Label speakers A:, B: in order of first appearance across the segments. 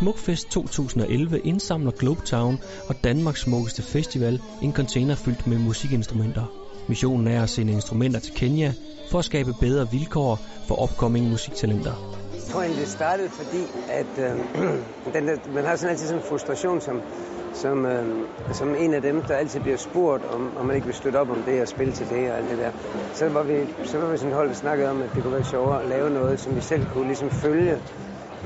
A: Smukfest 2011 indsamler Globetown og Danmarks smukkeste festival en container fyldt med musikinstrumenter. Missionen er at sende instrumenter til Kenya for at skabe bedre vilkår for opkommende musiktalenter.
B: Jeg tror egentlig, det startede, fordi at, øh, den der, man har sådan altid sådan en frustration som, som, øh, som en af dem, der altid bliver spurgt, om, om man ikke vil støtte op om det og spille til det og alt det der. Så var vi, så var vi sådan hold, der snakkede om, at det kunne være sjovere at lave noget, som vi selv kunne ligesom følge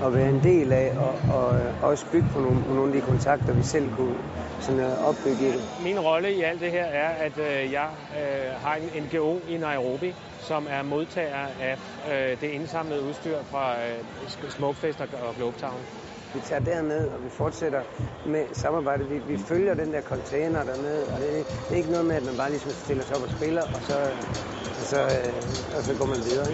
B: og være en del af, og, og, og også bygge på nogle, på nogle af de kontakter, vi selv kunne sådan, uh, opbygge i det.
C: Min rolle i alt det her er, at øh, jeg øh, har en NGO i Nairobi, som er modtager af øh, det indsamlede udstyr fra øh, Smukfest og Globetown.
B: Vi tager derned, og vi fortsætter med samarbejdet. Vi, vi følger den der container dernede, og det, det er ikke noget med, at man bare ligesom stiller sig op og spiller, og så, og så, og så går man videre.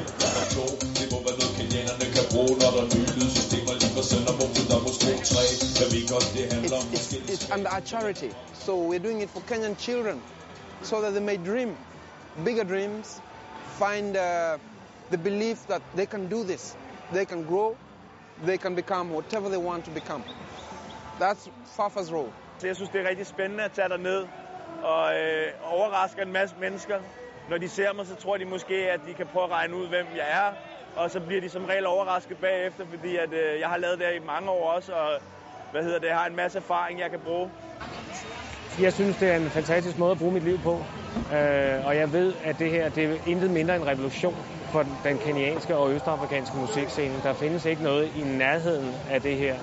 B: Det må være noget, kenianerne kan bruge, når der er nye lydsystemer, lige fra sender der på små træ. Jeg ved godt, det handler om it's, it's, it's under our charity, so we're doing it for Kenyan children, so that they may dream bigger dreams, find uh, the belief that they can do this, they can grow, they can become whatever they want to become. That's Fafa's role.
D: Jeg synes, det er rigtig spændende at tage ned og øh, overraske en masse mennesker. Når de ser mig, så tror de måske, at de kan prøve at regne ud, hvem jeg er. Og så bliver de som regel overrasket bagefter, fordi at, øh, jeg har lavet det her i mange år også, og hvad hedder det, jeg har en masse erfaring, jeg kan bruge.
C: Jeg synes, det er en fantastisk måde at bruge mit liv på. Øh, og jeg ved, at det her det er intet mindre en revolution for den kenianske og østafrikanske musikscene. Der findes ikke noget i nærheden af det her.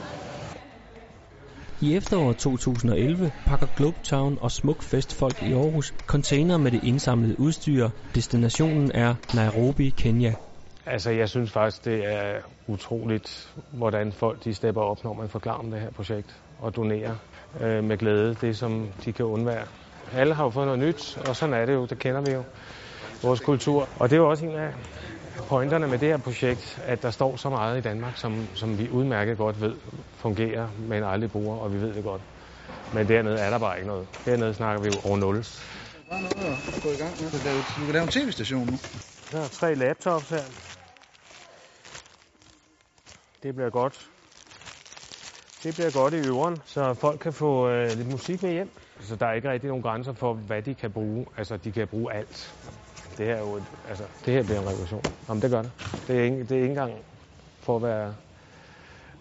A: I efteråret 2011 pakker Globetown og Smukfest folk i Aarhus container med det indsamlede udstyr. Destinationen er Nairobi, Kenya.
C: Altså, jeg synes faktisk, det er utroligt, hvordan folk de stepper op, når man forklarer om det her projekt og donerer øh, med glæde det, som de kan undvære. Alle har jo fået noget nyt, og sådan er det jo, det kender vi jo, vores kultur. Og det er jo også en af pointerne med det her projekt, at der står så meget i Danmark, som, som vi udmærket godt ved fungerer, men aldrig bruger, og vi ved det godt. Men dernede er der bare ikke noget. Dernede snakker vi jo over nul. Der
E: er noget at gå i gang med. Du kan lave en tv-station nu.
C: Der er tre laptops her. Det bliver godt. Det bliver godt i øveren, så folk kan få øh, lidt musik med hjem. Så der er ikke rigtig nogen grænser for, hvad de kan bruge. Altså, de kan bruge alt. Det her, er jo et, altså, det her bliver en revolution. Jamen, det gør det. Det er ikke, det er ikke engang for at være...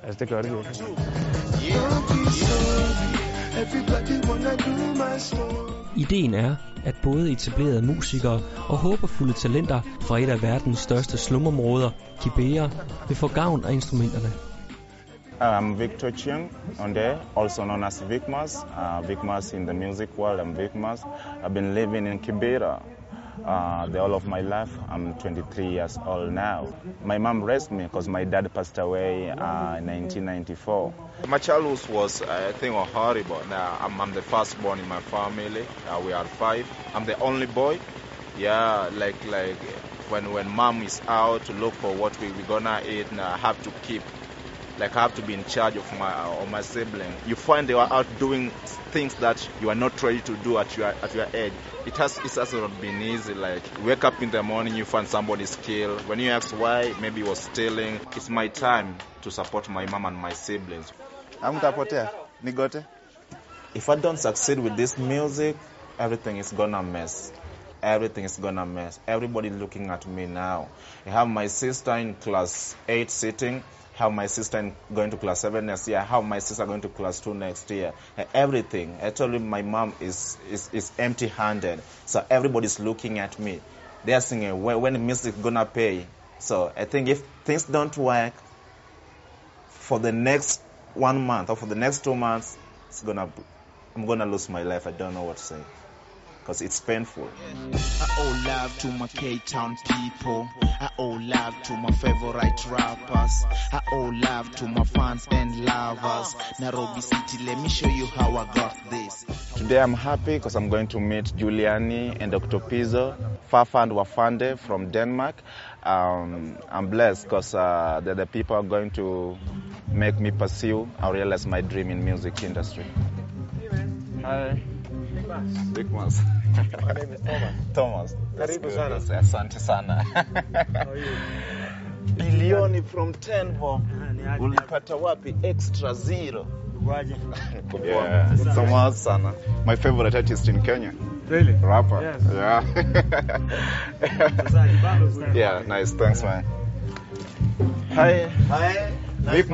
C: Altså, det gør det virkelig.
A: Ideen er, at både etablerede musikere og håberfulde talenter fra et af verdens største slumområder, Kibera, vil få gavn af instrumenterne.
F: I'm Victor Chiang Onde, also known as Vicmas. Uh, Vicmas in the music world, I'm Vicmas. I've been living in Kibera uh, the whole of my life. I'm 23 years old now. My mom raised me because my dad passed away uh, in 1994.
G: My childhood was, I think, horrible. Now, I'm, I'm the firstborn in my family. Uh, we are five. I'm the only boy. Yeah, like like when when mom is out to look for what we we gonna eat, now I have to keep like I have to be in charge of my of my sibling. You find they are out doing things that you are not ready to do at your at your age. It has it has not been easy. Like wake up in the morning, you find somebody's killed. When you ask why, maybe he was stealing. It's my time to support my mom and my siblings.
F: Amtapotea, nigote. If I don't succeed with this music, everything is gonna mess. Everything is gonna mess. Everybody looking at me now. I have my sister in class 8 sitting I have my sister going to class 7 next year, I have my sister going to class 2 next year. Everything. I told my mom is, is, is empty handed. So everybody's looking at me. They are singing, when, when music gonna pay? So I think if things don't work for the next one month or for the next two months, it's gonna, I'm gonna lose my life. I don't know what to say because it's painful.
H: I owe love to my K-Town people. I owe love to my favorite rappers. I owe love to my fans and lovers. Nairobi City, let me show you how I got this.
F: Today I'm happy because I'm going to meet Giuliani and Dr. Pizzo, Fafa and Wafande from Denmark. Um, I'm blessed because uh, they're the people are going to make me pursue or realize my dream in music industry.
C: Hi.
F: Big Mas.
C: My name is Thomas.
F: Thomas.
C: Karibu sana.
F: Asante sana. Bilioni from 10 bob ulipata wapi extra zero
I: Yeah, Samad Sana. My favorite artist in Kenya.
C: Really?
I: Rapper.
C: Yes.
I: Yeah. yeah, nice. Thanks, man. Hi.
F: Hi.
I: Nice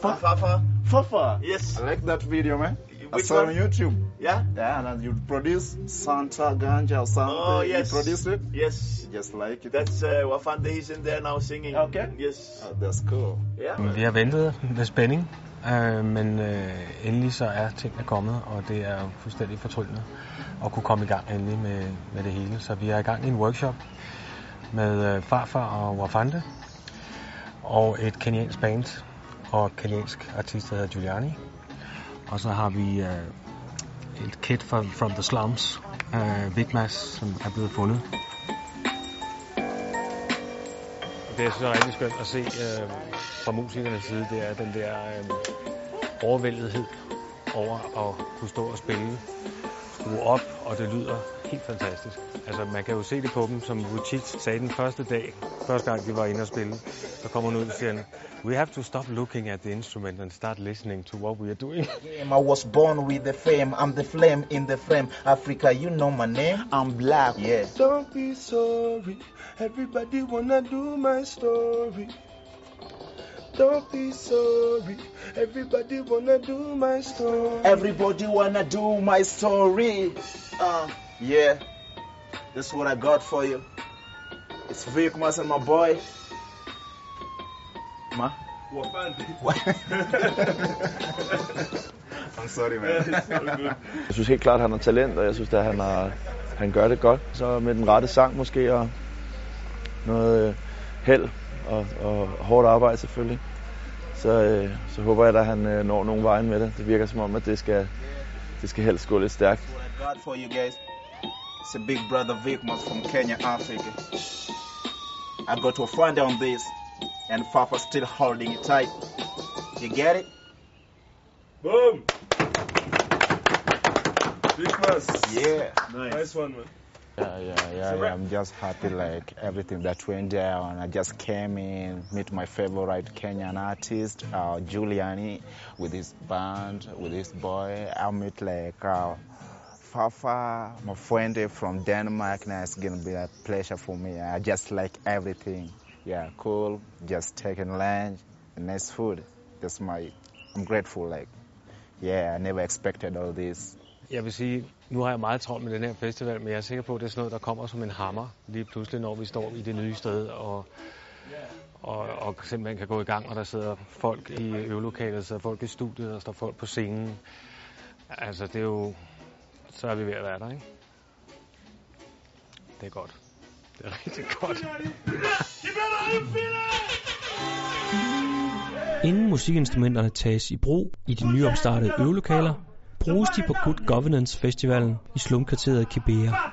F: Fafa.
I: Fafa.
F: Yes.
I: I like that video, man.
F: Which one?
I: on YouTube.
F: Yeah?
I: Yeah, and you produce Santa Ganja or something.
F: Oh, yes.
I: You produced it?
F: Yes.
I: Just like it.
F: That's uh, Wafande. He's in there now singing.
I: Okay.
F: Yes.
I: Oh, that's cool.
F: Yeah.
C: Vi har ventet med spænding, øh, men øh, endelig så er tingene kommet, og det er jo fuldstændig fortryllende at kunne komme i gang endelig med, med det hele. Så vi er i gang i en workshop med øh, farfar og Wafande, og et kenyansk band og kenyansk artist, der hedder Giuliani. Og så har vi øh, et kit fra From the Slums, øh, Big Mass, som er blevet fundet. Det jeg synes er rigtig skønt at se øh, fra musikernes side, det er den der øh, overvældethed over at kunne stå og spille, skrue op, og det lyder helt fantastisk. Altså man kan jo se det på dem, som Vucic sagde den første dag, første gang de var inde og spille, så kommer hun ud og siger, we have to stop looking at the instrument and start listening to what we are doing.
H: I was born with the fame. I'm the flame in the frame. Africa, you know my name. I'm black. Yeah.
J: Don't be sorry. Everybody wanna do my story. Don't be sorry. Everybody wanna do my story.
F: Everybody wanna do my story. Uh, yeah. That's what I got for you. It's Vic Mas and my boy. Ma?
I: I'm sorry, man.
K: Jeg synes helt klart, at han har talent, og jeg synes, at han, har, han gør det godt. Så med den rette sang måske, og noget øh, held og, og hårdt arbejde selvfølgelig. Så, øh, så håber jeg, at han øh, når nogle vejen med det. Det virker som om, at det skal, det skal helst gå lidt stærkt.
F: I got for you guys. It's a big brother Vic Mas from Kenya, Africa. I got to find on this, and Papa still holding it tight. You get it?
J: Boom! Big Mas.
F: Yeah.
J: Nice one, man.
L: Yeah, yeah, yeah, yeah. I'm just happy like everything that went down. I just came in, meet my favorite Kenyan artist, uh, Giuliani, with his band, with his boy. I meet like uh, Fafa, my friend from Denmark. Now it's gonna be a pleasure for me. I just like everything. Yeah, cool. Just taking lunch, nice food. That's my. I'm grateful. Like, yeah, I never expected all this.
C: Jeg vil sige, nu har jeg meget travlt med den her festival, men jeg er sikker på, at det er sådan noget, der kommer som en hammer lige pludselig, når vi står i det nye sted og, og, og simpelthen kan gå i gang, og der sidder folk i øvelokalet, der sidder folk i studiet, og der står folk på scenen. Altså, det er jo... Så er vi ved at være der, ikke? Det er godt. Det er rigtig godt.
A: Inden musikinstrumenterne tages i brug i de nyopstartede øvelokaler, bruges de på Good Governance Festivalen i slumkvarteret Kibera.